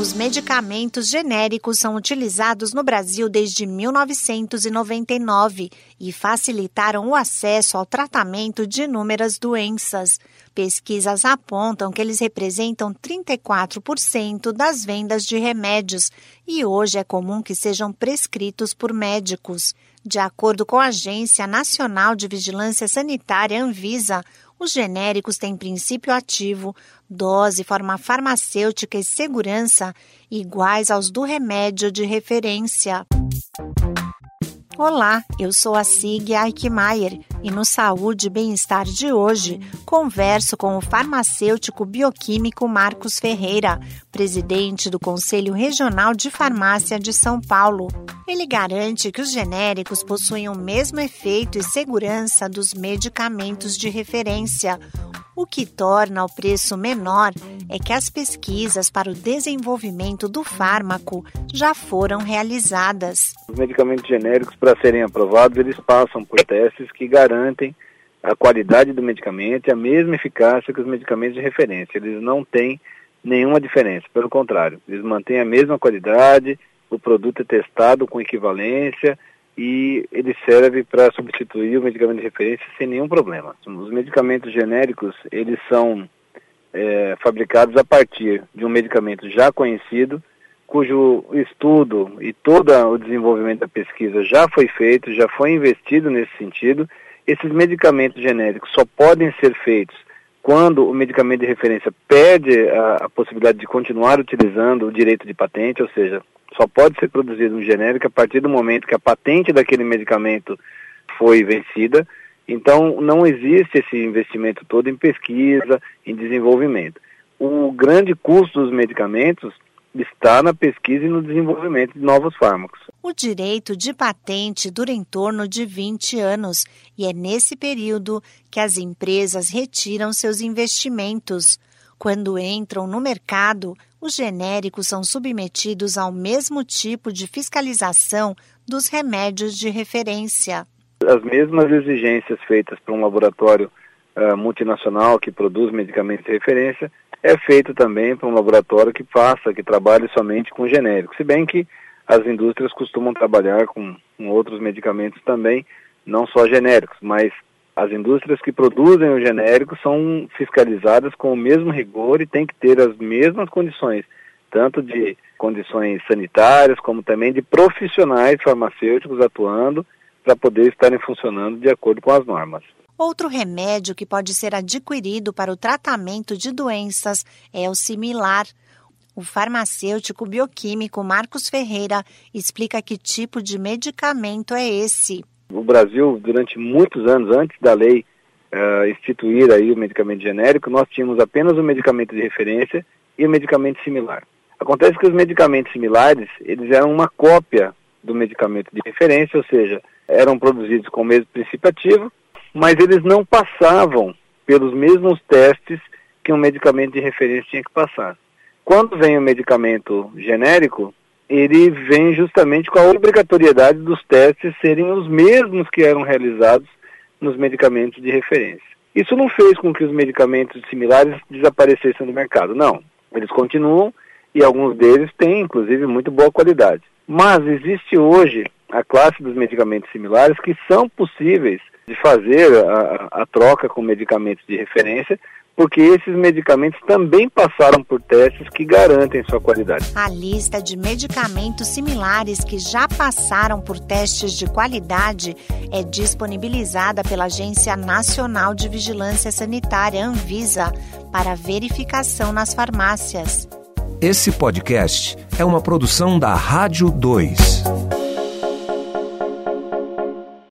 Os medicamentos genéricos são utilizados no Brasil desde 1999 e facilitaram o acesso ao tratamento de inúmeras doenças. Pesquisas apontam que eles representam 34% das vendas de remédios e hoje é comum que sejam prescritos por médicos. De acordo com a Agência Nacional de Vigilância Sanitária Anvisa, os genéricos têm princípio ativo, dose, forma farmacêutica e segurança iguais aos do remédio de referência. Olá, eu sou a Sig Eichmeier e no Saúde e Bem-Estar de hoje converso com o farmacêutico bioquímico Marcos Ferreira, presidente do Conselho Regional de Farmácia de São Paulo. Ele garante que os genéricos possuem o mesmo efeito e segurança dos medicamentos de referência, o que torna o preço menor é que as pesquisas para o desenvolvimento do fármaco já foram realizadas. Os medicamentos genéricos, para serem aprovados, eles passam por testes que garantem a qualidade do medicamento e a mesma eficácia que os medicamentos de referência. Eles não têm nenhuma diferença, pelo contrário, eles mantêm a mesma qualidade, o produto é testado com equivalência e ele serve para substituir o medicamento de referência sem nenhum problema. Os medicamentos genéricos, eles são é, fabricados a partir de um medicamento já conhecido, cujo estudo e todo o desenvolvimento da pesquisa já foi feito, já foi investido nesse sentido. Esses medicamentos genéricos só podem ser feitos quando o medicamento de referência perde a, a possibilidade de continuar utilizando o direito de patente, ou seja, só pode ser produzido um genérico a partir do momento que a patente daquele medicamento foi vencida. Então, não existe esse investimento todo em pesquisa, em desenvolvimento. O grande custo dos medicamentos está na pesquisa e no desenvolvimento de novos fármacos. O direito de patente dura em torno de 20 anos e é nesse período que as empresas retiram seus investimentos. Quando entram no mercado, os genéricos são submetidos ao mesmo tipo de fiscalização dos remédios de referência. As mesmas exigências feitas para um laboratório uh, multinacional que produz medicamentos de referência é feito também para um laboratório que faça, que trabalhe somente com genéricos. Se bem que as indústrias costumam trabalhar com, com outros medicamentos também, não só genéricos, mas as indústrias que produzem o genérico são fiscalizadas com o mesmo rigor e têm que ter as mesmas condições, tanto de condições sanitárias como também de profissionais farmacêuticos atuando para poder estarem funcionando de acordo com as normas. Outro remédio que pode ser adquirido para o tratamento de doenças é o similar. O farmacêutico bioquímico Marcos Ferreira explica que tipo de medicamento é esse. O Brasil, durante muitos anos, antes da lei uh, instituir aí o medicamento genérico, nós tínhamos apenas o medicamento de referência e o medicamento similar. Acontece que os medicamentos similares, eles eram uma cópia do medicamento de referência, ou seja, eram produzidos com o mesmo princípio ativo, mas eles não passavam pelos mesmos testes que um medicamento de referência tinha que passar. Quando vem o medicamento genérico, ele vem justamente com a obrigatoriedade dos testes serem os mesmos que eram realizados nos medicamentos de referência. Isso não fez com que os medicamentos similares desaparecessem do mercado, não. Eles continuam e alguns deles têm, inclusive, muito boa qualidade. Mas existe hoje a classe dos medicamentos similares que são possíveis de fazer a, a troca com medicamentos de referência porque esses medicamentos também passaram por testes que garantem sua qualidade. A lista de medicamentos similares que já passaram por testes de qualidade é disponibilizada pela Agência Nacional de Vigilância Sanitária, Anvisa, para verificação nas farmácias. Esse podcast é uma produção da Rádio 2.